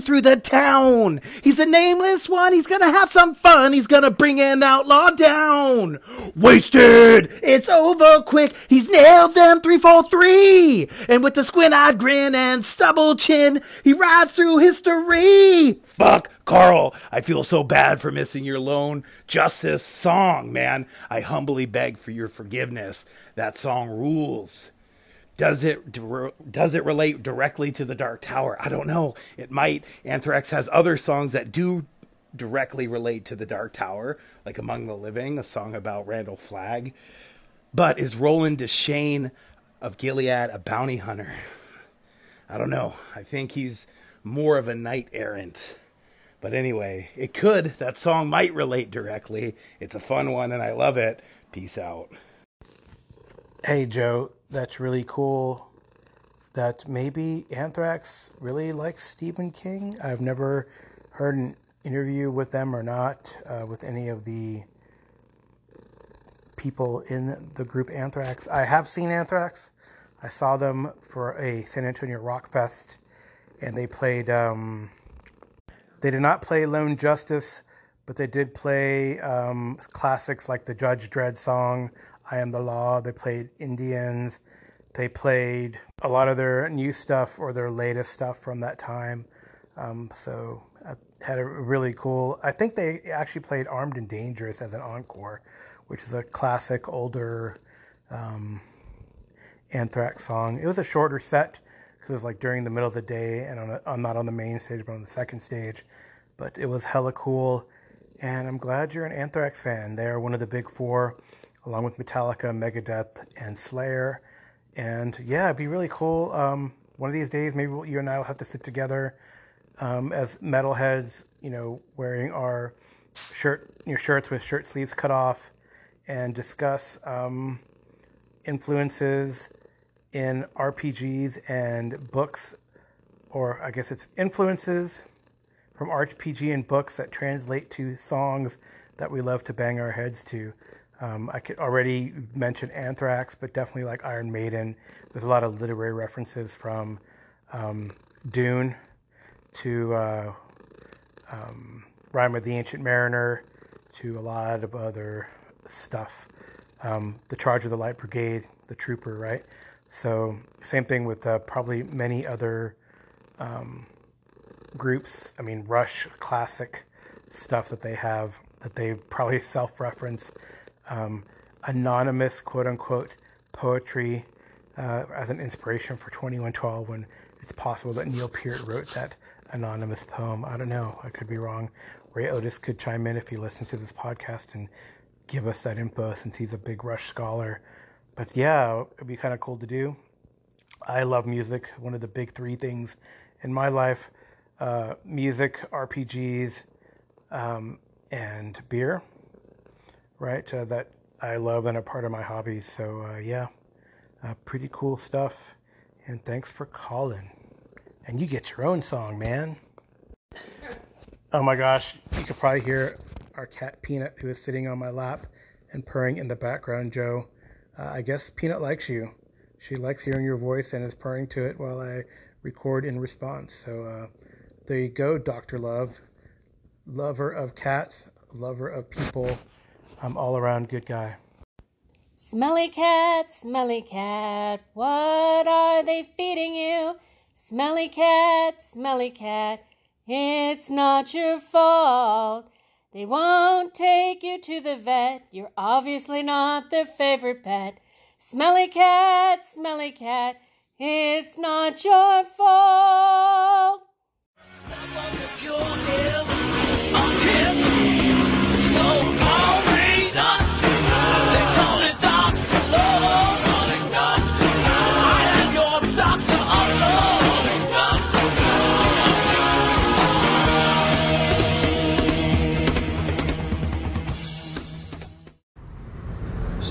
through the town. He's a nameless one. He's gonna have some fun. He's gonna bring an outlaw down. Wasted! It's over quick. He's nailed them three for three. And with the squint-eyed grin and stubble chin, he rides through history. Fuck, Carl, I feel so bad for missing your lone justice song, man. I humbly beg for your forgiveness. That song rules does it does it relate directly to the Dark Tower? I don't know. It might. Anthrax has other songs that do directly relate to the Dark Tower, like Among the Living, a song about Randall Flagg. But is Roland Deschain of Gilead a bounty hunter? I don't know. I think he's more of a knight errant. But anyway, it could. That song might relate directly. It's a fun one and I love it. Peace out. Hey, Joe that's really cool that maybe Anthrax really likes Stephen King. I've never heard an interview with them or not uh, with any of the people in the group Anthrax. I have seen Anthrax. I saw them for a San Antonio Rock Fest, and they played. Um, they did not play Lone Justice, but they did play um, classics like the Judge Dredd song, I Am the Law. They played Indians. They played a lot of their new stuff or their latest stuff from that time. Um, so I had a really cool. I think they actually played Armed and Dangerous as an encore, which is a classic older um, Anthrax song. It was a shorter set because it was like during the middle of the day and on a, not on the main stage but on the second stage. But it was hella cool, and I'm glad you're an Anthrax fan. They're one of the big four along with Metallica, Megadeth, and Slayer. And yeah, it'd be really cool. Um, one of these days, maybe you and I will have to sit together um, as metalheads, you know, wearing our shirt, your shirts with shirt sleeves cut off, and discuss um, influences in RPGs and books, or I guess it's influences from RPG and books that translate to songs that we love to bang our heads to. Um, I could already mention Anthrax, but definitely like Iron Maiden. There's a lot of literary references from um, Dune to uh, um, Rime of the Ancient Mariner to a lot of other stuff. Um, the Charge of the Light Brigade, the Trooper, right? So same thing with uh, probably many other um, groups. I mean, Rush classic stuff that they have that they probably self-reference um, anonymous quote unquote poetry uh, as an inspiration for 2112 when it's possible that Neil Peart wrote that anonymous poem. I don't know. I could be wrong. Ray Otis could chime in if he listens to this podcast and give us that info since he's a big Rush scholar. But yeah, it'd be kind of cool to do. I love music. One of the big three things in my life uh, music, RPGs, um, and beer right? Uh, that I love and a part of my hobbies. So uh, yeah, uh, pretty cool stuff. And thanks for calling. And you get your own song, man. Oh my gosh, you could probably hear our cat Peanut, who is sitting on my lap and purring in the background, Joe. Uh, I guess Peanut likes you. She likes hearing your voice and is purring to it while I record in response. So uh, there you go, Dr. Love. Lover of cats, lover of people. I'm all around good guy. Smelly cat, smelly cat, what are they feeding you? Smelly cat, smelly cat, it's not your fault. They won't take you to the vet. You're obviously not their favorite pet. Smelly cat, smelly cat, it's not your fault.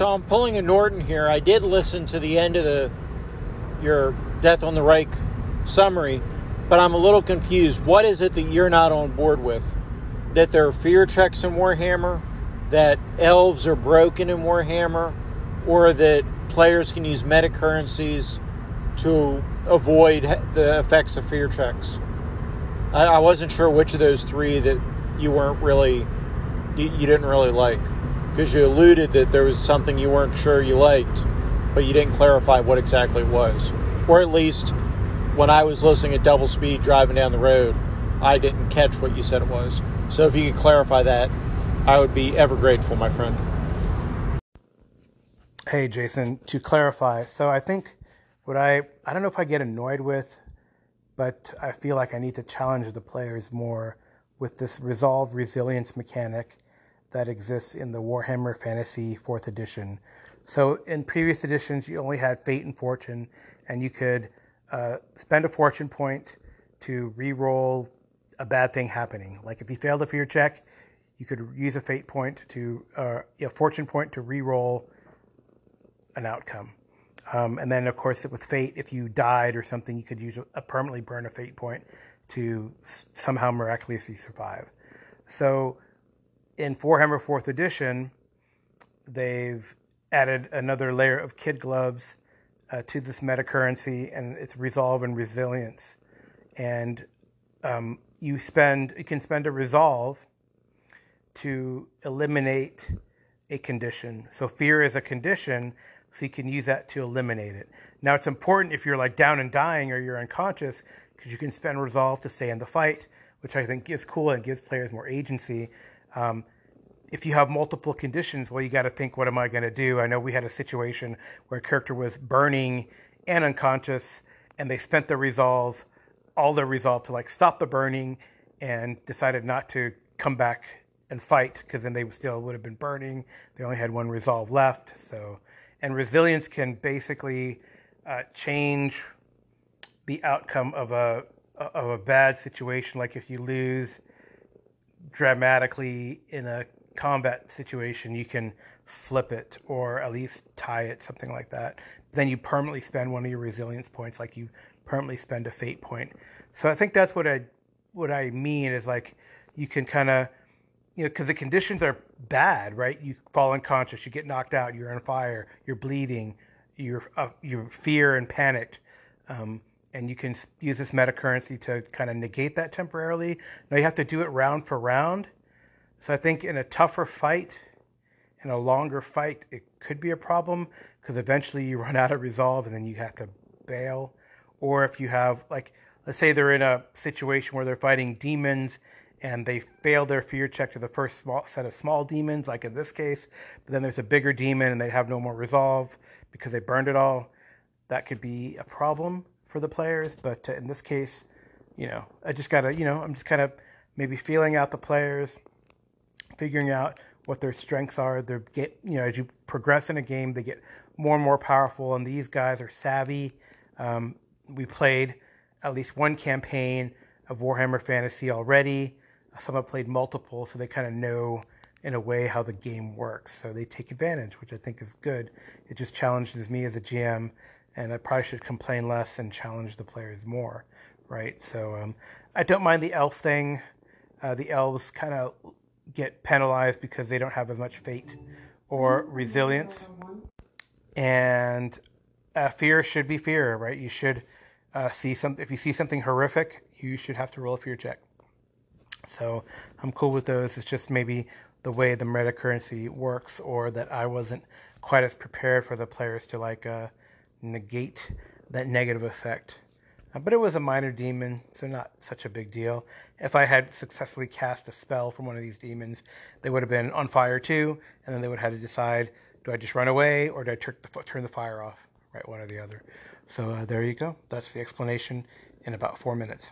So I'm pulling a Norton here. I did listen to the end of the your Death on the Reik summary, but I'm a little confused. What is it that you're not on board with? that there are fear checks in Warhammer, that elves are broken in Warhammer, or that players can use meta currencies to avoid the effects of fear checks. I, I wasn't sure which of those three that you weren't really, you, you didn't really like, because you alluded that there was something you weren't sure you liked, but you didn't clarify what exactly it was, or at least when I was listening at double speed driving down the road, I didn't catch what you said it was. So if you could clarify that, I would be ever grateful, my friend. Hey, Jason, to clarify, so I think what I, I don't know if I get annoyed with, but I feel like I need to challenge the players more with this resolve resilience mechanic that exists in the Warhammer Fantasy 4th edition. So in previous editions, you only had fate and fortune, and you could uh, spend a fortune point to re-roll a bad thing happening. Like if you failed a fear check, you could use a fate point to, uh, a fortune point to re-roll an outcome. Um, and then, of course, with fate, if you died or something, you could use a permanently burn a fate point to somehow miraculously survive. So, in Warhammer Fourth Edition, they've added another layer of kid gloves uh, to this meta currency, and it's resolve and resilience. And um, you spend you can spend a resolve to eliminate a condition. So fear is a condition, so you can use that to eliminate it. Now it's important if you're like down and dying or you're unconscious, because you can spend resolve to stay in the fight, which I think is cool and gives players more agency. Um, if you have multiple conditions, well, you got to think, what am I going to do? I know we had a situation where a character was burning and unconscious, and they spent their resolve, all their resolve to like stop the burning, and decided not to come back and fight because then they still would have been burning. They only had one resolve left. So, and resilience can basically uh, change the outcome of a of a bad situation. Like if you lose dramatically in a combat situation, you can flip it or at least tie it, something like that. Then you permanently spend one of your resilience points, like you permanently spend a fate point. So I think that's what I what I mean is like you can kind of you know because the conditions are bad, right? You fall unconscious, you get knocked out, you're on fire, you're bleeding, you're uh, you're fear and panicked. Um, and you can use this meta currency to kind of negate that temporarily. Now you have to do it round for round. So I think in a tougher fight, in a longer fight, it could be a problem because eventually you run out of resolve and then you have to bail. Or if you have, like, let's say they're in a situation where they're fighting demons and they fail their fear check to the first small set of small demons, like in this case, but then there's a bigger demon and they have no more resolve because they burned it all. That could be a problem for the players. But uh, in this case, you know, I just gotta, you know, I'm just kind of maybe feeling out the players, figuring out what their strengths are. They're get, you know, as you progress in a game, they get more and more powerful. And these guys are savvy. Um, we played at least one campaign of Warhammer Fantasy already. Some have played multiple, so they kind of know in a way how the game works. So they take advantage, which I think is good. It just challenges me as a GM and I probably should complain less and challenge the players more, right? So um, I don't mind the elf thing. Uh, the elves kind of get penalized because they don't have as much fate or resilience, and uh, fear should be fear, right? You should uh, see some. If you see something horrific, you should have to roll a fear check. So I'm cool with those. It's just maybe the way the meta currency works, or that I wasn't quite as prepared for the players to like uh, negate that negative effect. Uh, but it was a minor demon, so not such a big deal. If I had successfully cast a spell from one of these demons, they would have been on fire too, and then they would have had to decide do I just run away or do I tur- the, turn the fire off? Right, one or the other. So uh, there you go. That's the explanation in about four minutes.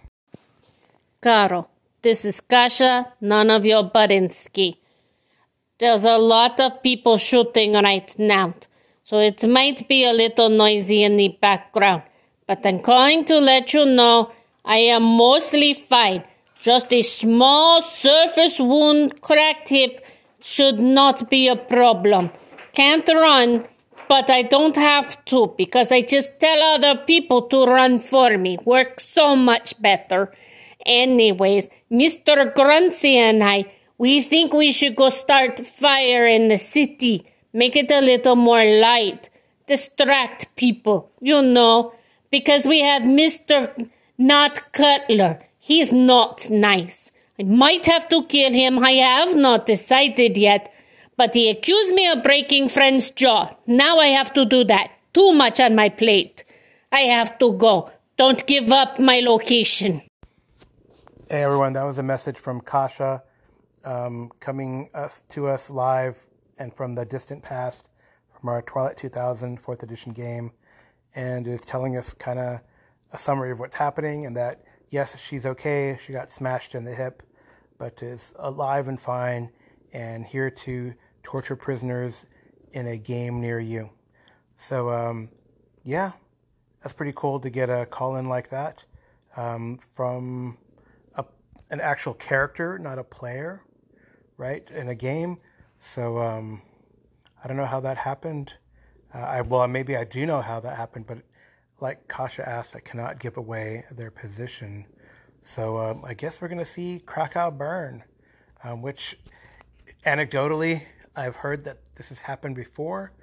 Caro, this is Kasia, none of your Badinsky. There's a lot of people shooting right now so it might be a little noisy in the background. But I'm going to let you know I am mostly fine. Just a small surface wound, cracked hip should not be a problem. Can't run, but I don't have to because I just tell other people to run for me. Works so much better. Anyways, Mr. Gruncy and I, we think we should go start fire in the city. Make it a little more light. Distract people, you know. Because we have Mr. Not Cutler. He's not nice. I might have to kill him. I have not decided yet. But he accused me of breaking friend's jaw. Now I have to do that. Too much on my plate. I have to go. Don't give up my location. Hey everyone, that was a message from Kasia um, coming us to us live and from the distant past from our Twilight 2000 4th edition game and is telling us kind of a summary of what's happening and that yes, she's okay. She got smashed in the hip, but is alive and fine and here to torture prisoners in a game near you. So, um, yeah, that's pretty cool to get a call in like that um, from a, an actual character, not a player, right, in a game. So, um, I don't know how that happened. Uh, I well, maybe I do know how that happened, but like Kasia asked, I cannot give away their position. So um, I guess we're to see Krakow burn, um, which anecdotally I've heard that this has happened before.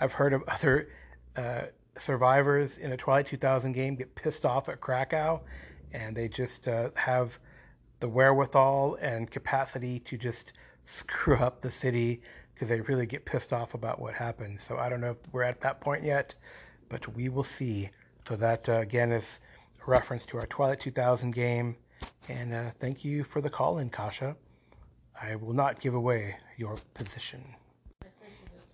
I've heard of other uh, survivors in a Twilight 2000 game get pissed off at Krakow, and they just uh, have the wherewithal and capacity to just screw up the city because they really get pissed off about what happened. So I don't know if we're at that point yet, but we will see. So that uh, again is a reference to our Twilight 2000 game. And uh, thank you for the call in, Kasia. I will not give away your position.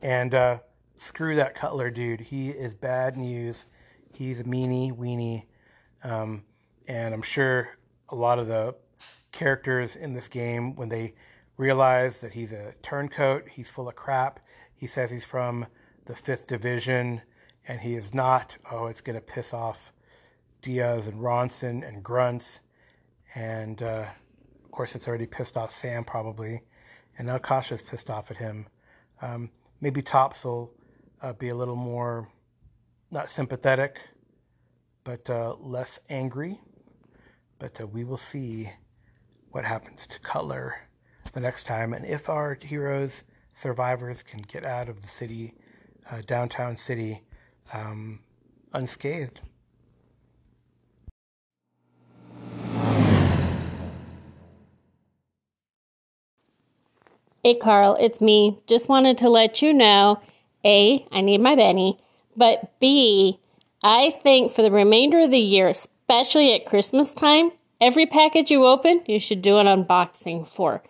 And uh, screw that Cutler dude. He is bad news. He's a meanie weenie. Um, and I'm sure a lot of the characters in this game, when they realize that he's a turncoat, he's full of crap, he says he's from the fifth division, and he is not. Oh, it's going to piss off Diaz and Ronson and Grunts. And uh, of course, it's already pissed off Sam, probably. And now Kasia's pissed off at him. Um, maybe Tops will uh, be a little more, not sympathetic, but uh, less angry. But uh, we will see what happens to Cutler the next time. And if our heroes, survivors, can get out of the city, uh, downtown city, um, unscathed. Hey, Carl, it's me. Just wanted to let you know A, I need my Benny, but B, I think for the remainder of the year, especially at Christmas time, every package you open, you should do an unboxing for,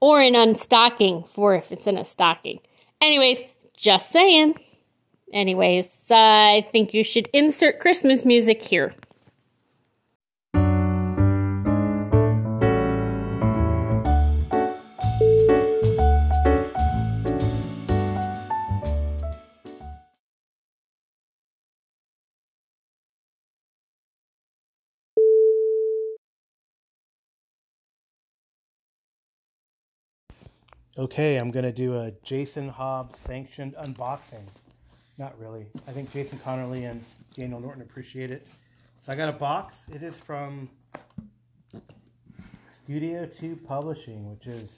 or an unstocking for if it's in a stocking. Anyways, just saying. Anyways, uh, I think you should insert Christmas music here. Okay, I'm going to do a Jason Hobbs sanctioned unboxing. Not really. I think Jason Connerly and Daniel Norton appreciate it. So I got a box. It is from Studio 2 Publishing, which is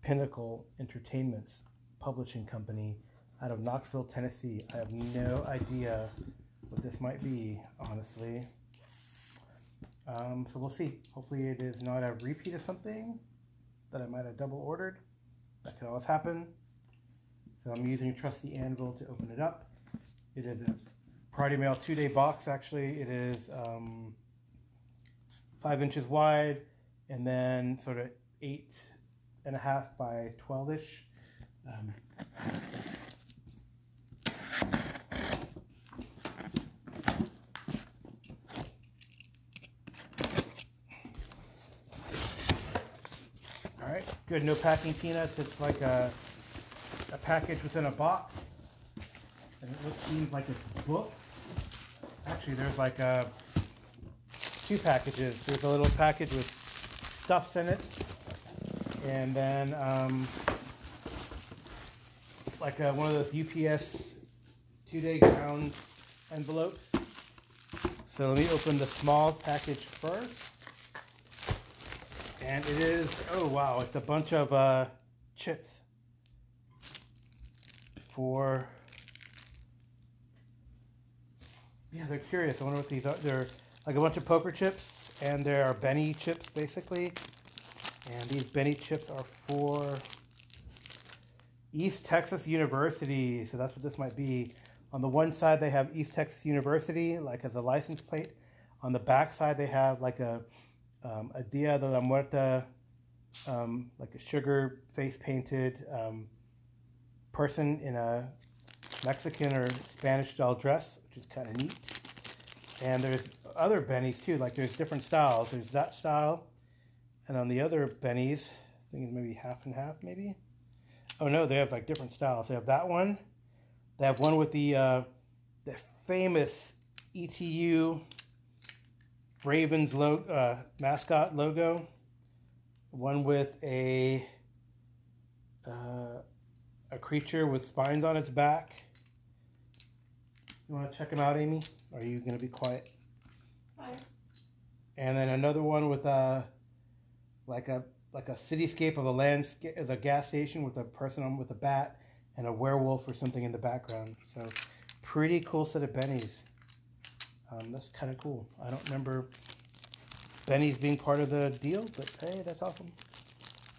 Pinnacle Entertainment's publishing company out of Knoxville, Tennessee. I have no idea what this might be, honestly. Um, so we'll see. Hopefully, it is not a repeat of something that I might have double ordered. That could always happen. So I'm using a trusty anvil to open it up. It is a Priority Mail two-day box, actually. It is um, five inches wide and then sort of eight and a half by 12-ish. Um, all right, good. No packing peanuts. It's like a, a package within a box. And it looks, seems like it's books. Actually, there's like a, two packages. There's a little package with stuffs in it. And then um, like a, one of those UPS two-day ground envelopes. So let me open the small package first. And it is, oh wow, it's a bunch of uh, chips for, yeah, they're curious. I wonder what these are. They're like a bunch of poker chips, and there are Benny chips basically. And these Benny chips are for East Texas University. So that's what this might be. On the one side, they have East Texas University, like as a license plate. On the back side, they have like a um, a Dia de la Muerta, um, like a sugar face painted um, person in a Mexican or Spanish style dress, which is kind of neat. And there's other bennies too, like there's different styles. There's that style, and on the other bennies, I think it's maybe half and half, maybe. Oh no, they have like different styles. They have that one. They have one with the uh, the famous ETU Ravens lo- uh, mascot logo. One with a uh, a creature with spines on its back. You want to check them out, Amy? Or are you going to be quiet? Fine. And then another one with a like a like a cityscape of a landscape of a gas station with a person on with a bat and a werewolf or something in the background. So pretty cool set of bennies. Um, that's kind of cool. I don't remember Benny's being part of the deal, but hey, that's awesome.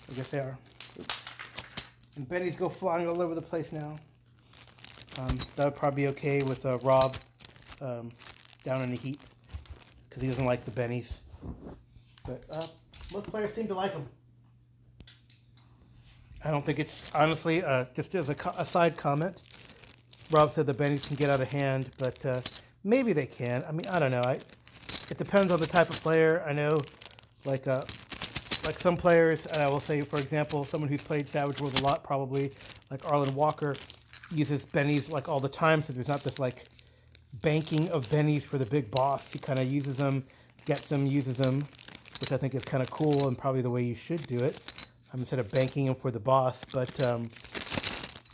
I guess they are. Oops. And Benny's go flying all over the place now. Um, that would probably be okay with uh, Rob um, down in the heat because he doesn't like the bennies. But uh, most players seem to like them. I don't think it's honestly uh, just as a, co- a side comment. Rob said the bennies can get out of hand, but uh, maybe they can. I mean, I don't know. I, it depends on the type of player. I know, like uh, like some players, and I will say, for example, someone who's played Savage World a lot, probably like Arlen Walker, uses bennies like all the time. So there's not this like banking of bennies for the big boss. He kind of uses them, gets them, uses them, which I think is kind of cool and probably the way you should do it. Um, instead of banking them for the boss, but um,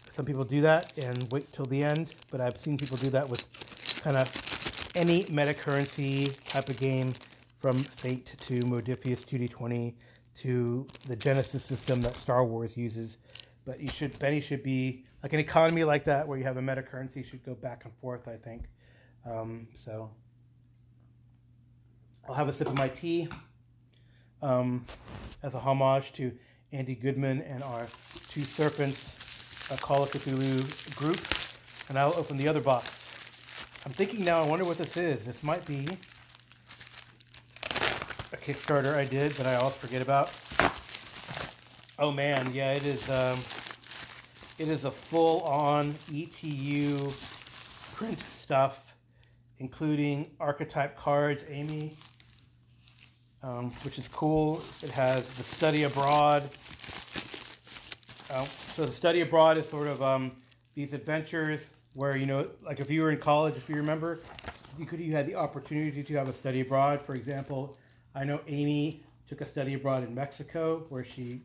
some people do that and wait till the end. But I've seen people do that with kind of any meta currency type of game, from Fate to Modiphius 2D20 to the Genesys system that Star Wars uses. But you should Benny should be like an economy like that where you have a meta currency should go back and forth. I think. Um, so I'll have a sip of my tea um, as a homage to Andy Goodman and our Two Serpents Call of Cthulhu group, and I'll open the other box. I'm thinking now. I wonder what this is. This might be a Kickstarter I did that I always forget about. Oh man, yeah, it is. Um, it is a full-on ETU print stuff, including archetype cards. Amy, um, which is cool. It has the study abroad. Oh, so the study abroad is sort of um, these adventures where you know, like if you were in college, if you remember, you could you had the opportunity to have a study abroad. For example, I know Amy took a study abroad in Mexico where she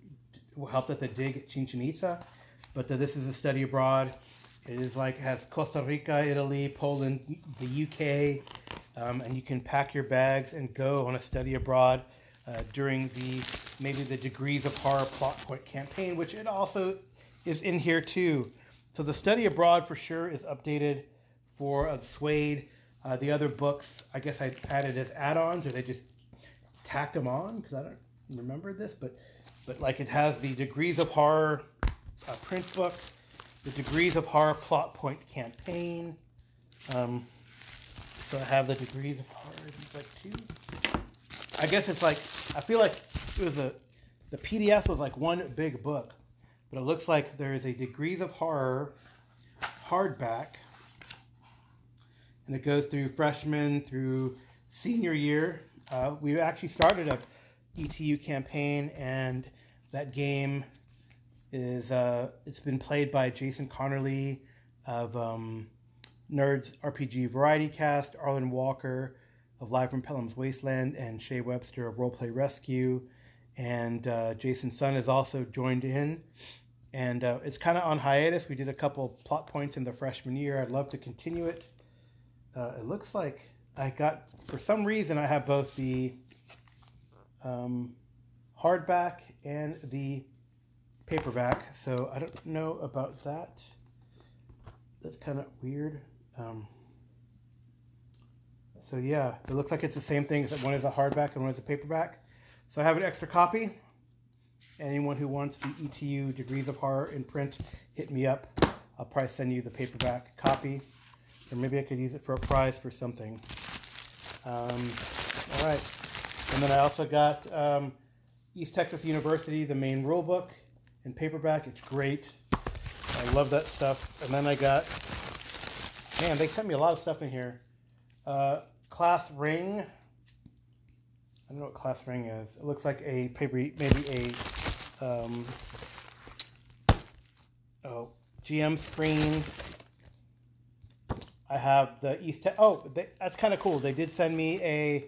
helped at the dig at Chichen Itza, but uh, this is a study abroad. It is like has Costa Rica, Italy, Poland, the UK, um, and you can pack your bags and go on a study abroad uh, during the maybe the Degrees of Horror plot point campaign, which it also is in here too. So the study abroad for sure is updated for uh, SWADE. Uh, the other books, I guess I added as add-ons, or they just tacked them on because I don't remember this, but but like it has the Degrees of Horror uh, print book, the Degrees of Horror plot point campaign. Um, so I have the Degrees of Horror. It's like two. I guess it's like I feel like it was a the PDF was like one big book, but it looks like there is a Degrees of Horror hardback, and it goes through freshman through senior year. Uh, we actually started a ETU campaign, and that game is uh, it's been played by Jason Connerly of um, Nerds RPG Variety Cast, Arlen Walker of Live from Pelham's Wasteland, and Shay Webster of Roleplay Rescue. And uh, Jason Sun has also joined in. And uh, it's kind of on hiatus. We did a couple plot points in the freshman year. I'd love to continue it. Uh, it looks like I got, for some reason, I have both the um, hardback and the paperback. So I don't know about that. That's kind of weird. Um, so yeah, it looks like it's the same thing, except one is a hardback and one is a paperback. So I have an extra copy. Anyone who wants the ETU Degrees of Horror in print, hit me up. I'll probably send you the paperback copy, or maybe I could use it for a prize for something. Um, all right, and then I also got um, East Texas University, the main rule book in paperback. It's great. I love that stuff. And then I got, man, they sent me a lot of stuff in here. Uh, class ring. I don't know what class ring is. It looks like a paper, maybe a um, oh GM screen. I have the East. Te- oh, they, that's kind of cool. They did send me a.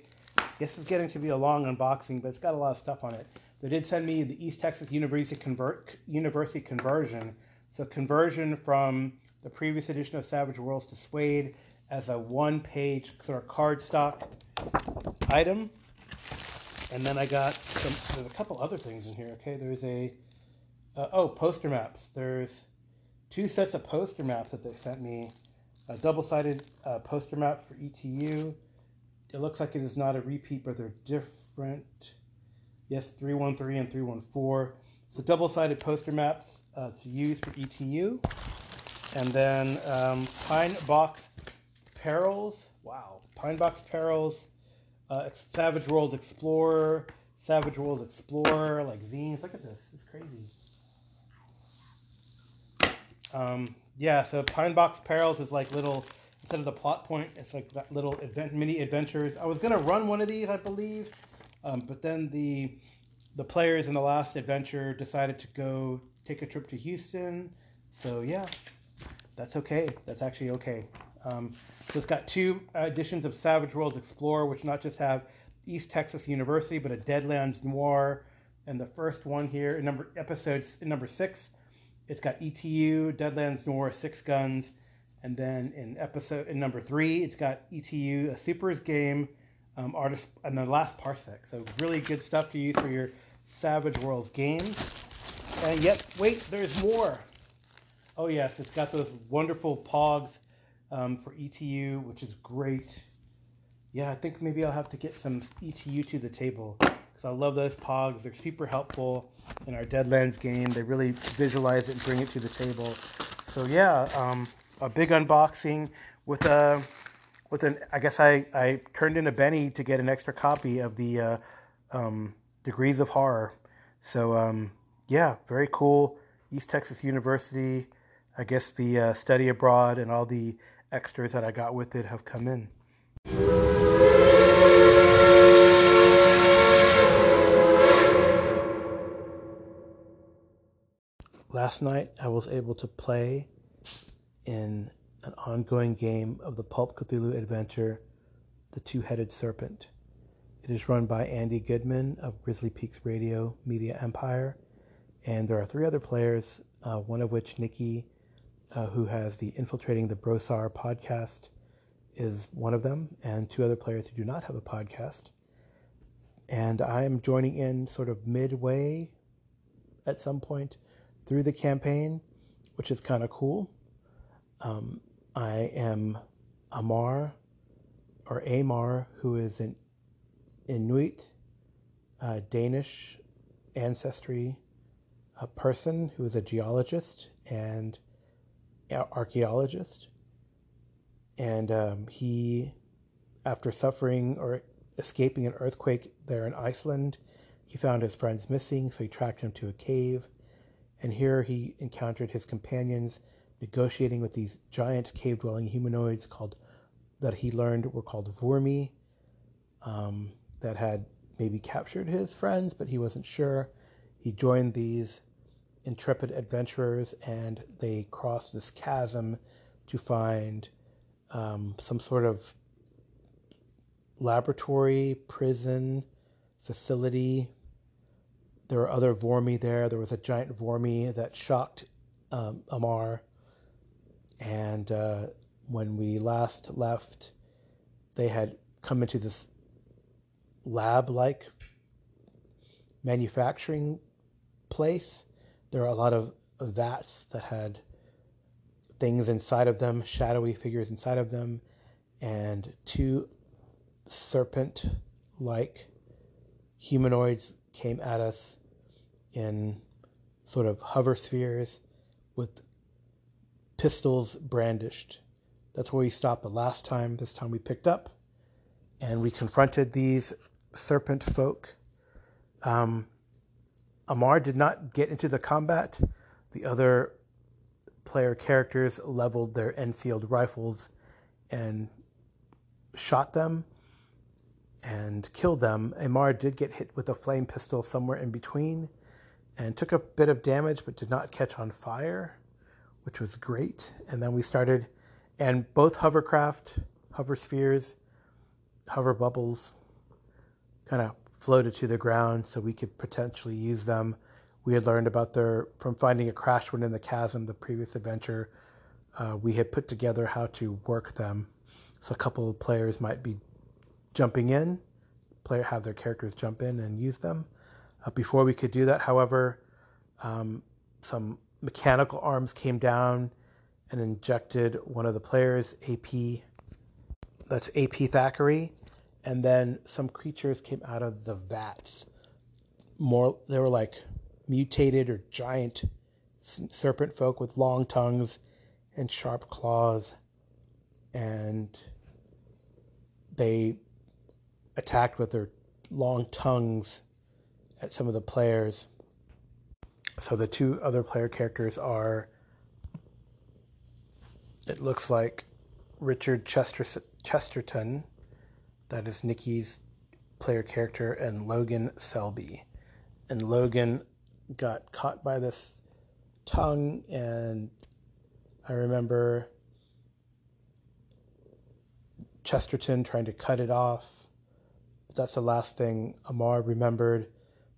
This is getting to be a long unboxing, but it's got a lot of stuff on it. They did send me the East Texas University convert University conversion. So conversion from the previous edition of Savage Worlds to SWADE as a one-page sort of cardstock item. And then I got some. There's a couple other things in here. Okay, there's a. Uh, oh, poster maps. There's two sets of poster maps that they sent me. A double-sided uh, poster map for ETU. It looks like it is not a repeat, but they're different. Yes, 313 and 314. So double-sided poster maps uh, to use for ETU. And then um, Pine Box Perils. Wow. Pine Box Perils. Uh, Savage Worlds Explorer. Savage Worlds Explorer. Like zines. Look at this. It's crazy. Um, yeah, so Pine Box Perils is like little, instead of the plot point, it's like that little event, mini adventures. I was to run one of these, I believe, um, but then the the players in the last adventure decided to go take a trip to Houston. So yeah, that's okay. That's actually okay. Um, so it's got two editions of Savage Worlds Explorer, which not just have East Texas University, but a Deadlands Noir. And the first one here, in number episodes in number six, it's got ETU, Deadlands Noir, Six Guns, and then in episode in number three, it's got ETU, a Supers game, um, artist, and the last Parsec. So really good stuff to use for your Savage Worlds games. And yet, wait, there's more. Oh yes, it's got those wonderful Pogs um, for ETU, which is great. Yeah, I think maybe I'll have to get some ETU to the table because I love those Pogs. They're super helpful in our Deadlands game. They really visualize it and bring it to the table. So yeah, um, a big unboxing with a with an. I guess I I turned in a Benny to get an extra copy of the uh, um, Degrees of Horror. So um, yeah, very cool. East Texas University. I guess the uh, study abroad and all the extras that I got with it have come in. Last night I was able to play in an ongoing game of the Pulp Cthulhu adventure, The Two Headed Serpent. It is run by Andy Goodman of Grizzly Peaks Radio Media Empire, and there are three other players, uh, one of which, Nikki, uh, who has the Infiltrating the Brosar podcast, is one of them, and two other players who do not have a podcast. And I am joining in sort of midway at some point through the campaign, which is kind of cool. Um, I am Amar, or Amar, who is an Inuit, uh, Danish ancestry uh, person who is a geologist and archaeologist. And um, he, after suffering or escaping an earthquake there in Iceland, he found his friends missing, so he tracked him to a cave. And here he encountered his companions negotiating with these giant cave dwelling humanoids called, that he learned were called Vormi, um, that had maybe captured his friends, but he wasn't sure. He joined these intrepid adventurers and they crossed this chasm to find um, some sort of laboratory, prison, facility. There were other Vormi there. There was a giant Vormi that shocked um, Amar. And uh, when we last left, they had come into this lab like manufacturing place. There are a lot of vats that had things inside of them, shadowy figures inside of them, and two serpent like humanoids came at us in sort of hover spheres with pistols brandished. That's where we stopped the last time. This time we picked up and we confronted these serpent folk. Um, Amar did not get into the combat. The other player characters leveled their Enfield rifles and shot them and killed them. Amar did get hit with a flame pistol somewhere in between and took a bit of damage but did not catch on fire, which was great. And then we started, and both hovercraft, hover spheres, hover bubbles kind of floated to the ground so we could potentially use them. We had learned about their, from finding a crash one in the chasm, the previous adventure, uh, we had put together how to work them. So a couple of players might be jumping in, player have their characters jump in and use them. Uh, before we could do that, however, um, some mechanical arms came down and injected one of the players, AP. That's AP Thackeray, and then some creatures came out of the vats. More, they were like mutated or giant serpent folk with long tongues and sharp claws, and they attacked with their long tongues at some of the players. So the two other player characters are, it looks like Richard Chester, Chesterton, that is Nikki's player character, and Logan Selby. And Logan got caught by this tongue, and I remember Chesterton trying to cut it off that's the last thing Amar remembered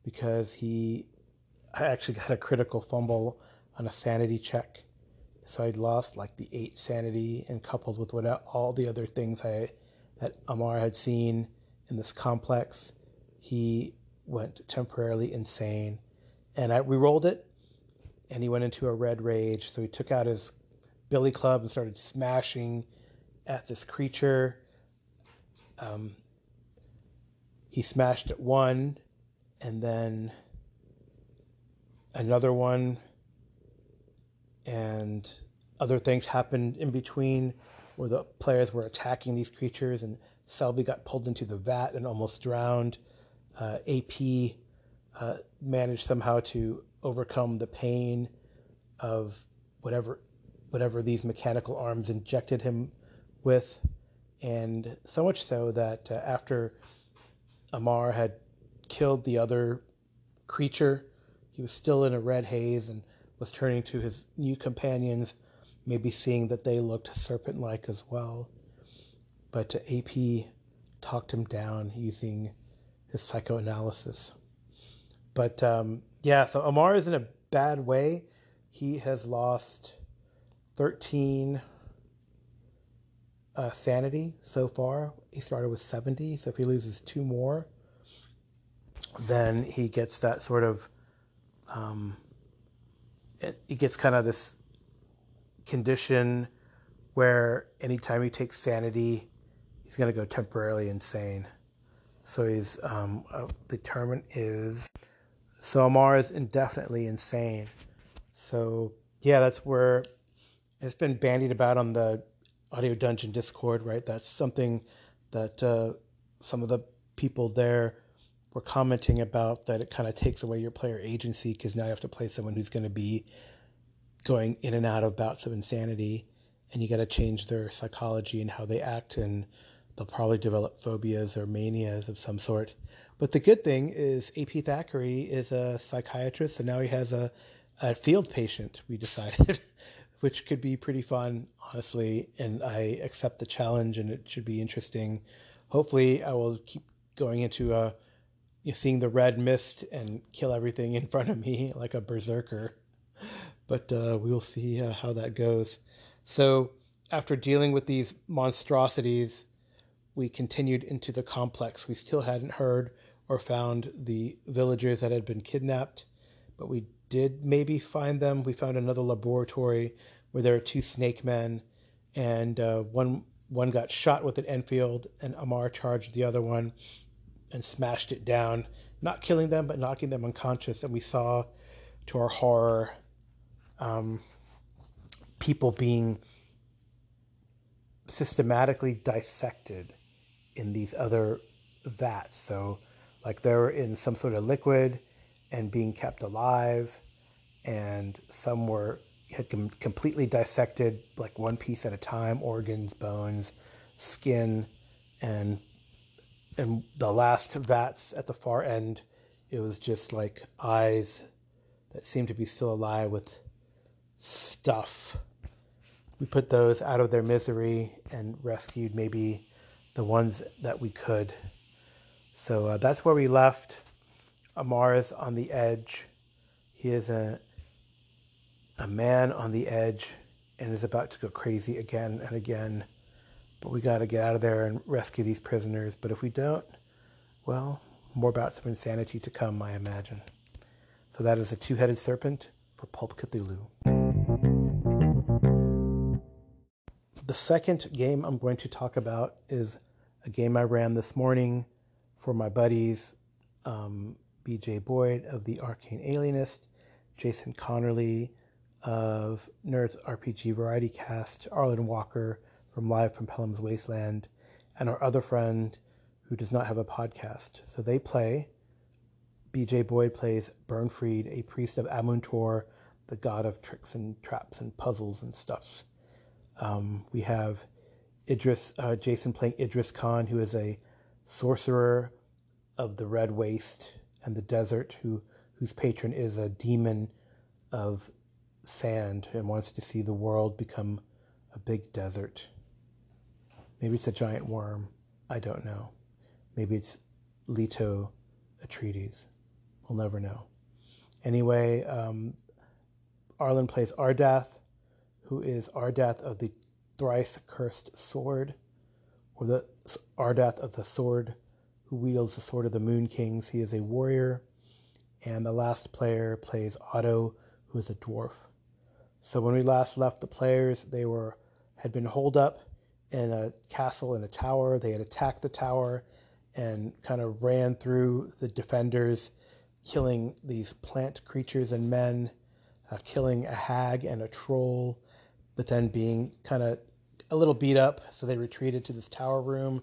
because he I actually got a critical fumble on a sanity check. So I'd lost like the eight sanity, and coupled with what all the other things I that Amar had seen in this complex, he went temporarily insane. And I we rolled it, and he went into a red rage. So he took out his billy club and started smashing at this creature. Um, he smashed at one and then another one and other things happened in between where the players were attacking these creatures and Selby got pulled into the vat and almost drowned. Uh, AP uh, managed somehow to overcome the pain of whatever whatever these mechanical arms injected him with, and so much so that uh, after Amar had killed the other creature. He was still in a red haze and was turning to his new companions, maybe seeing that they looked serpent like as well. But AP talked him down using his psychoanalysis. But um, yeah, so Amar is in a bad way. He has lost 13 uh, sanity so far. He started with 70, so if he loses two more, then he gets that sort of. Um, it, he gets kind of this condition where anytime he takes sanity, he's going to go temporarily insane. So he's um, uh, the term is so Amar is indefinitely insane. So yeah, that's where it's been bandied about on the Audio Dungeon Discord, right? That's something that uh, some of the people there were commenting about that it kind of takes away your player agency because now you have to play someone who's going to be going in and out of bouts of insanity and you got to change their psychology and how they act and they'll probably develop phobias or manias of some sort but the good thing is ap thackeray is a psychiatrist and now he has a, a field patient we decided which could be pretty fun honestly, and I accept the challenge, and it should be interesting. Hopefully, I will keep going into uh, you know, seeing the red mist and kill everything in front of me like a berserker. But uh, we will see uh, how that goes. So, after dealing with these monstrosities, we continued into the complex. We still hadn't heard or found the villagers that had been kidnapped, but we did maybe find them. We found another laboratory where there were two snake men, and uh, one one got shot with an Enfield, and Amar charged the other one and smashed it down, not killing them, but knocking them unconscious. And we saw, to our horror, um, people being systematically dissected in these other vats. So, like they were in some sort of liquid and being kept alive, and some were had com- completely dissected, like one piece at a time, organs, bones, skin, and and the last vats at the far end, it was just like eyes that seemed to be still alive with stuff. We put those out of their misery and rescued maybe the ones that we could. So uh, that's where we left. Ammar is on the edge. He is a a man on the edge and is about to go crazy again and again. But we got to get out of there and rescue these prisoners. But if we don't, well, more bouts of insanity to come, I imagine. So that is a two headed serpent for Pulp Cthulhu. The second game I'm going to talk about is a game I ran this morning for my buddies um, BJ Boyd of the Arcane Alienist, Jason Connerly of Nerds RPG Variety Cast, Arlen Walker from Live from Pelham's Wasteland, and our other friend who does not have a podcast. So they play. BJ Boyd plays Burnfried, a priest of Amun Tor, the god of tricks and traps and puzzles and stuffs. Um, we have Idris, uh, Jason playing Idris Khan, who is a sorcerer of the Red Waste and the desert, who whose patron is a demon of sand and wants to see the world become a big desert. Maybe it's a giant worm. I don't know. Maybe it's Leto Atreides. We'll never know. Anyway, um, Arlen plays Ardath, who is Ardath of the thrice cursed sword, or the Ardath of the sword, who wields the sword of the Moon Kings. He is a warrior. And the last player plays Otto, who is a dwarf. So when we last left the players, they were had been holed up in a castle in a tower. They had attacked the tower and kind of ran through the defenders, killing these plant creatures and men, uh, killing a hag and a troll, but then being kind of a little beat up. So they retreated to this tower room.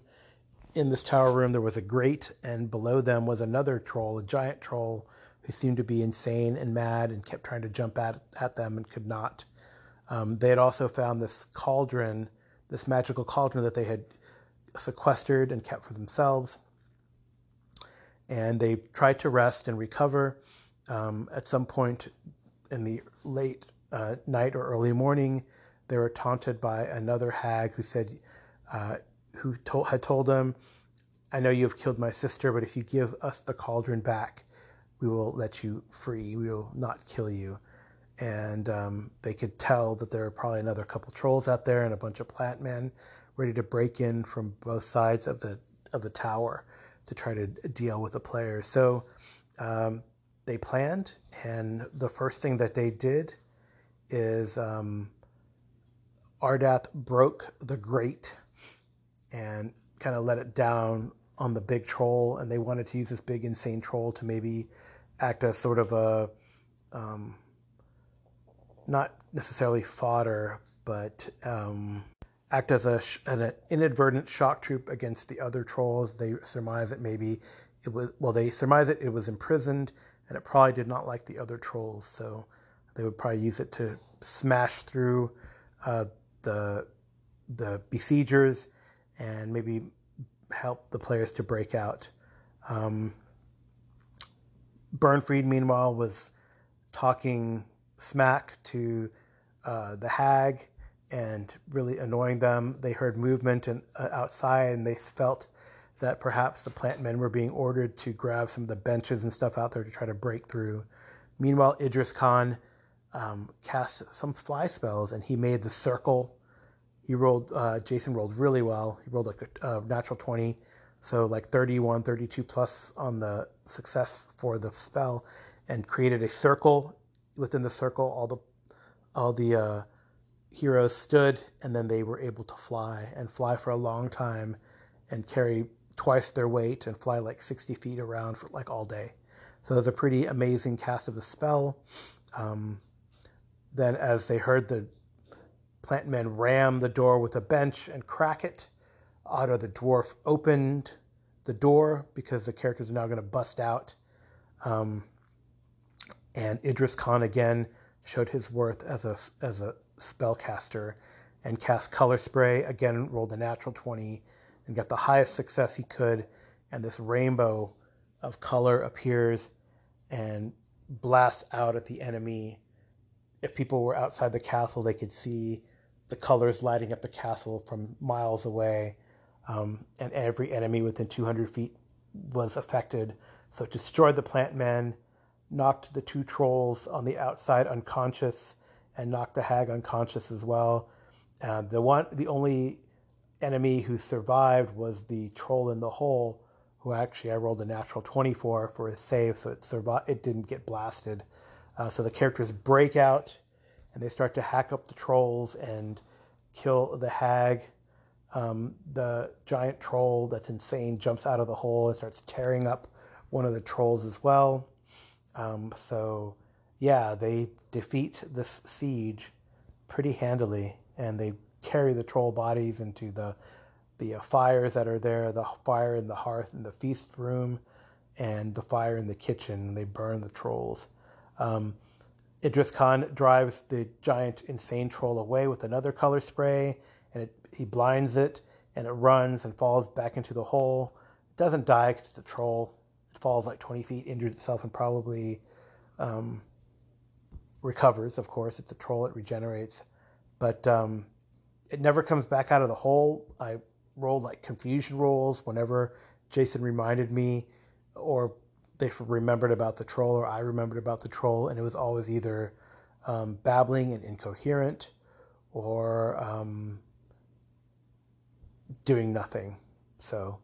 In this tower room, there was a grate, and below them was another troll, a giant troll who seemed to be insane and mad and kept trying to jump at, at them and could not. Um, they had also found this cauldron, this magical cauldron that they had sequestered and kept for themselves. And they tried to rest and recover. Um, at some point in the late uh, night or early morning, they were taunted by another hag who said, uh, who told, had told them, I know you have killed my sister, but if you give us the cauldron back, we will let you free. We will not kill you. And um, they could tell that there are probably another couple trolls out there and a bunch of plant men ready to break in from both sides of the of the tower to try to deal with the players. So um, they planned, and the first thing that they did is um, Ardath broke the grate and kind of let it down on the big troll, and they wanted to use this big insane troll to maybe act as sort of a um, not necessarily fodder, but um, act as a an inadvertent shock troop against the other trolls. They surmise that maybe it was well, they surmise that it was imprisoned, and it probably did not like the other trolls, so they would probably use it to smash through uh, the the besiegers and maybe help the players to break out. Um, Burnfried, meanwhile, was talking smack to uh, the hag and really annoying them. They heard movement and, uh, outside and they felt that perhaps the plant men were being ordered to grab some of the benches and stuff out there to try to break through. Meanwhile, Idris Khan um, cast some fly spells and he made the circle. He rolled, uh, Jason rolled really well. He rolled like a, a natural 20, so like 31, 32 plus on the success for the spell, and created a circle. Within the circle, all the all the uh, heroes stood, and then they were able to fly and fly for a long time, and carry twice their weight and fly like 60 feet around for like all day. So that's a pretty amazing cast of the spell. Um, then, as they heard the plant men ram the door with a bench and crack it, Otto the dwarf opened the door because the characters are now going to bust out. Um, and Idris Khan again showed his worth as a as a spellcaster and cast color spray again rolled a natural 20 and got the highest success he could. And this rainbow of color appears and blasts out at the enemy. If people were outside the castle they could see the colors lighting up the castle from miles away um, and every enemy within 200 feet was affected so it destroyed the plant men knocked the two trolls on the outside unconscious and knocked the hag unconscious as well. Uh, the one, the only enemy who survived was the troll in the hole, who actually I rolled a natural 24 for his save, so it survived. It didn't get blasted. Uh, so the characters break out, and they start to hack up the trolls and kill the hag. Um, the giant troll that's insane jumps out of the hole and starts tearing up one of the trolls as well. Um, so yeah, they defeat this siege pretty handily, and they carry the troll bodies into the the uh, fires that are there, the fire in the hearth in the feast room, and the fire in the kitchen. They burn the trolls. Um, Idris Khan drives the giant insane troll away with another color spray, and it, he blinds it, and it runs and falls back into the hole. It doesn't die because it's a troll. It falls like 20 feet, injures itself, and probably um, recovers, of course. It's a troll, it regenerates. But um, it never comes back out of the hole. I rolled like confusion rolls whenever Jason reminded me, or they remembered about the troll, or I remembered about the troll, and it was always either um, babbling and incoherent or um, doing nothing. So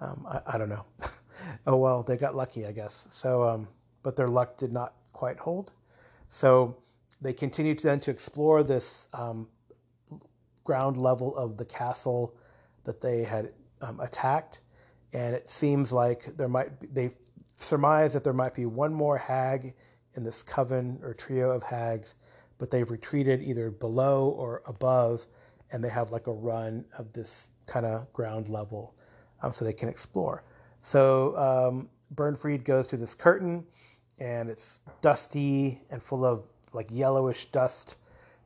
um, I, I, don't know. oh well, they got lucky, I guess. So, um, but their luck did not quite hold. So they continued then to explore this um, ground level of the castle that they had um, attacked, and it seems like there might be, they surmise that there might be one more hag in this coven or trio of hags, but they've retreated either below or above, and they have like a run of this kind of ground level, um, so they can explore. So um, Bernfried goes through this curtain, and it's dusty and full of like yellowish dust.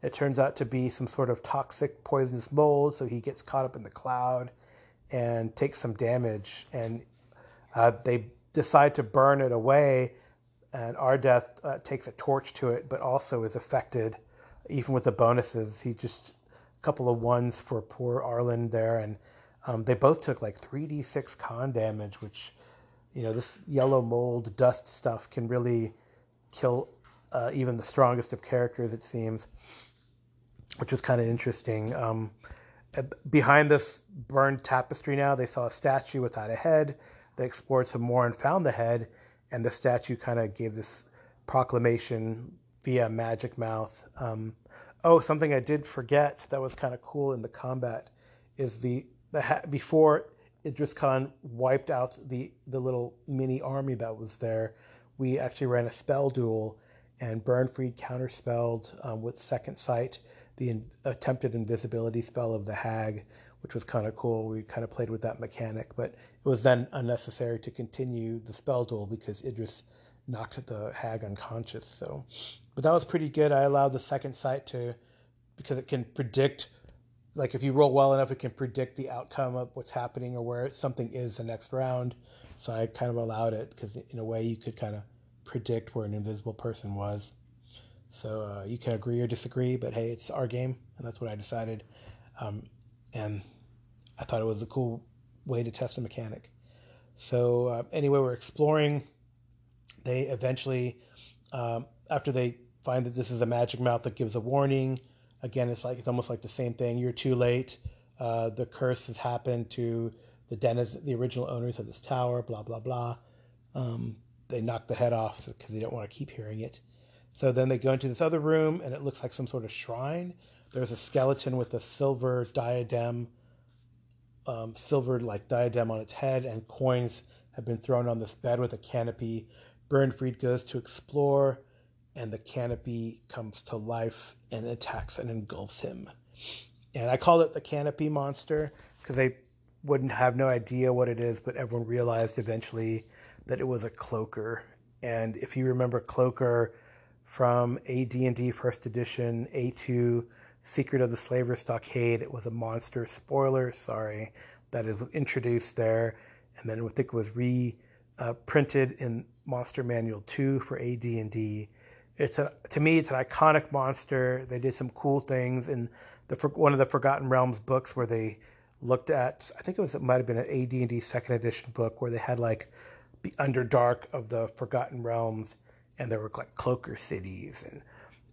It turns out to be some sort of toxic poisonous mold, so he gets caught up in the cloud and takes some damage. And uh, they decide to burn it away, and Ardeth uh, takes a torch to it, but also is affected, even with the bonuses. He just a couple of ones for poor Arlen there, and um, they both took like 3d6 con damage, which you know this yellow mold dust stuff can really kill uh, even the strongest of characters, it seems, which was kind of interesting. Um, behind this burned tapestry now, they saw a statue without a head. They explored some more and found the head, and the statue kind of gave this proclamation via magic mouth. Um, oh, something I did forget that was kind of cool in the combat is the the ha- before Idris Khan wiped out the the little mini army that was there. We actually ran a spell duel and Bernfried counterspelled um, with Second Sight the in- attempted invisibility spell of the Hag, which was kind of cool. We kind of played with that mechanic, but it was then unnecessary to continue the spell duel because Idris knocked the Hag unconscious. So, but that was pretty good. I allowed the Second Sight to because it can predict. Like if you roll well enough, it can predict the outcome of what's happening or where something is the next round. So I kind of allowed it because in a way you could kind of predict where an invisible person was. So uh, you can agree or disagree, but hey, it's our game, and that's what I decided. Um, and I thought it was a cool way to test a mechanic. So uh, anyway, we're exploring. They eventually, um, after they find that this is a magic mouth that gives a warning, again, it's like it's almost like the same thing. You're too late. Uh, the curse has happened to the denizens, the original owners of this tower, blah blah blah. Um, they knock the head off because they don't want to keep hearing it. So then they go into this other room, and it looks like some sort of shrine. There's a skeleton with a silver diadem, um, silver like diadem on its head, and coins have been thrown on this bed with a canopy. Bernfried goes to explore, and the canopy comes to life and attacks and engulfs him. And I call it the canopy monster because I wouldn't have no idea what it is, but everyone realized eventually that it was a cloaker. And if you remember cloaker from AD&D First Edition, A2, Secret of the Slaver Stockade, it was a monster. Spoiler, sorry, that is introduced there, and then I think it was reprinted uh, in Monster Manual 2 for AD&D. It's a to me, it's an iconic monster. They did some cool things in the one of the Forgotten Realms books where they looked at. I think it was it might have been an AD&D Second Edition book where they had like the Underdark of the Forgotten Realms, and there were like cloaker cities. And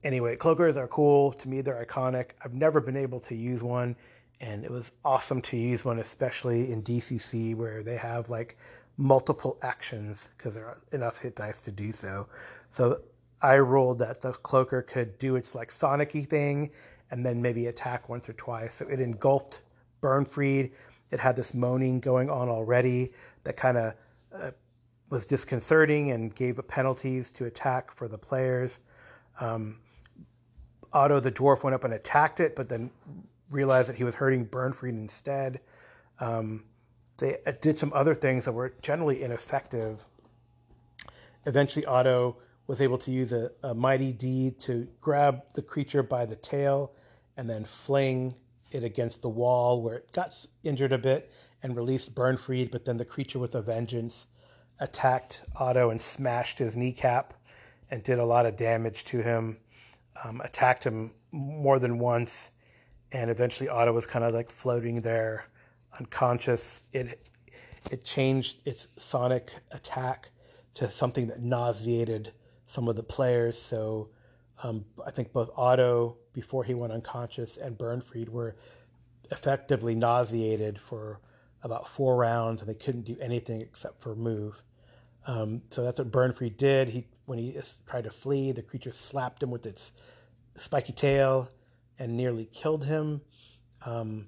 anyway, cloakers are cool. To me, they're iconic. I've never been able to use one, and it was awesome to use one, especially in DCC where they have like multiple actions because there are enough hit dice to do so. So I rolled that the cloaker could do its like Sonicy thing and then maybe attack once or twice. So it engulfed Bernfried. It had this moaning going on already that kind of uh, was disconcerting and gave penalties to attack for the players. Um, Otto the dwarf went up and attacked it, but then realized that he was hurting Bernfried instead. Um, they uh, did some other things that were generally ineffective. Eventually, Otto was able to use a, a mighty deed to grab the creature by the tail and then fling it against the wall where it got injured a bit and released Bernfried, but then the creature with a vengeance attacked Otto and smashed his kneecap and did a lot of damage to him, um, attacked him more than once, and eventually Otto was kind of like floating there, unconscious. It it changed its sonic attack to something that nauseated some of the players. So um, I think both Otto, before he went unconscious, and Bernfried were effectively nauseated for about four rounds, and they couldn't do anything except for move. Um, so that's what Bernfried did. He when he tried to flee, the creature slapped him with its spiky tail and nearly killed him. Um,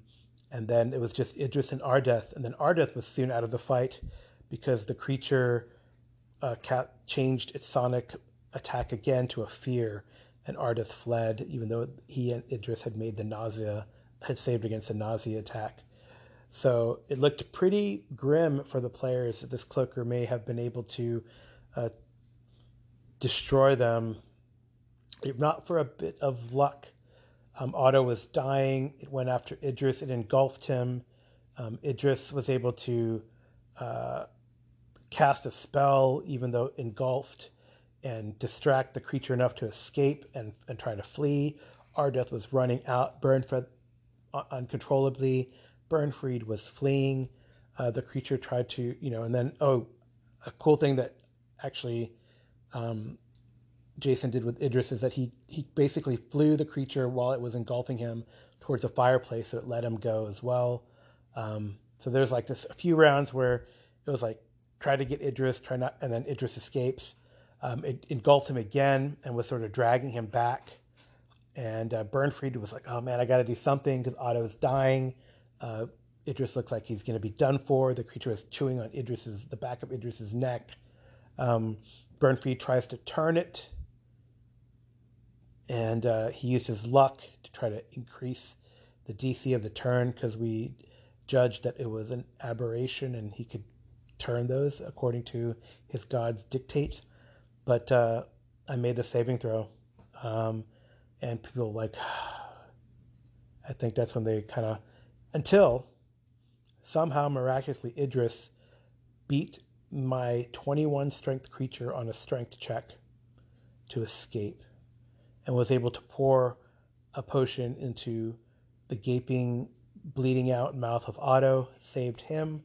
and then it was just Idris and Ardeth, and then Ardeth was soon out of the fight because the creature uh, changed its sonic attack again to a fear, and Ardeth fled, even though he and Idris had made the nausea, had saved against the nausea attack. So it looked pretty grim for the players that this cloaker may have been able to uh, destroy them, if not for a bit of luck. Um, Otto was dying. It went after Idris. It engulfed him. Um, Idris was able to uh, cast a spell, even though engulfed, and distract the creature enough to escape and, and try to flee. Ardeth was running out, Bernfried uncontrollably. Bernfried was fleeing. Uh, the creature tried to, you know, and then, oh, a cool thing that actually um, Jason did with Idris is that he, he basically flew the creature while it was engulfing him towards a fireplace, so it let him go as well. Um, so there's like this a few rounds where it was like try to get Idris, try not, and then Idris escapes. Um, it engulfed him again and was sort of dragging him back. And uh, Bernfried was like, "Oh man, I got to do something because Otto's dying." Uh, Idris looks like he's going to be done for. The creature is chewing on Idris's the back of Idris's neck. Um, Bernfried tries to turn it, and uh, he uses his luck to try to increase the DC of the turn because we judged that it was an aberration and he could turn those according to his god's dictates. But uh, I made the saving throw, um, and people like, I think that's when they kind of, until somehow miraculously Idris beat my 21 strength creature on a strength check to escape and was able to pour a potion into the gaping, bleeding out mouth of Otto, saved him,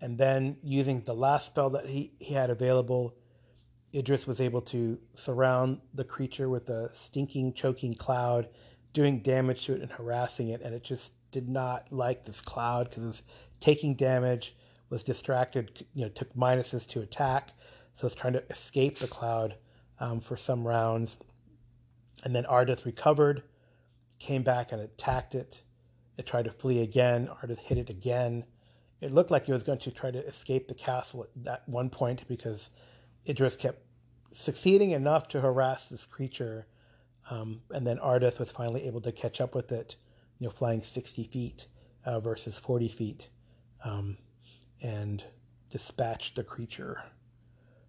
and then using the last spell that he, he had available, Idris was able to surround the creature with a stinking, choking cloud, doing damage to it and harassing it. And it just did not like this cloud because it was taking damage, was distracted, you know, took minuses to attack, so it's trying to escape the cloud um, for some rounds. And then Ardith recovered, came back and attacked it. It tried to flee again. Ardith hit it again. It looked like it was going to try to escape the castle at that one point because Idris kept succeeding enough to harass this creature. Um, and then Ardith was finally able to catch up with it, you know, flying 60 feet uh, versus 40 feet, um, and dispatched the creature.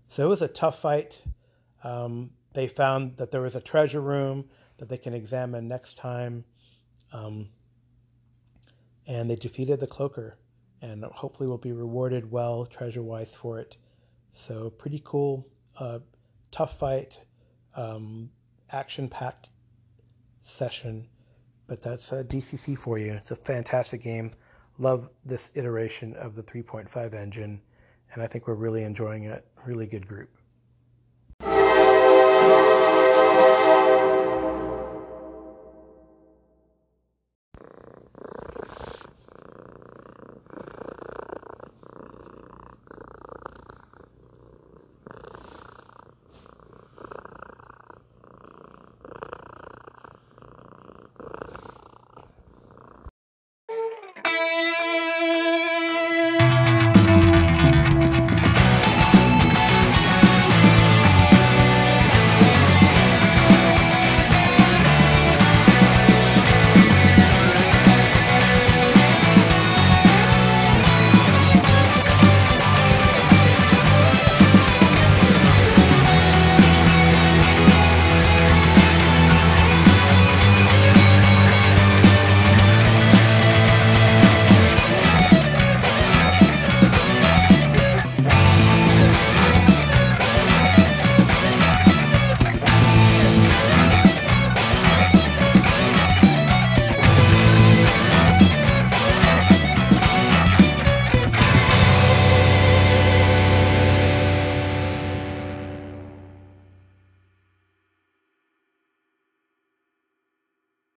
So it was a tough fight. Um, they found that there was a treasure room that they can examine next time. Um, and they defeated the cloaker and hopefully will be rewarded well treasure wise for it. So, pretty cool, uh, tough fight, um, action packed session. But that's a DCC for you. It's a fantastic game. Love this iteration of the 3.5 engine, and I think we're really enjoying it. Really good group.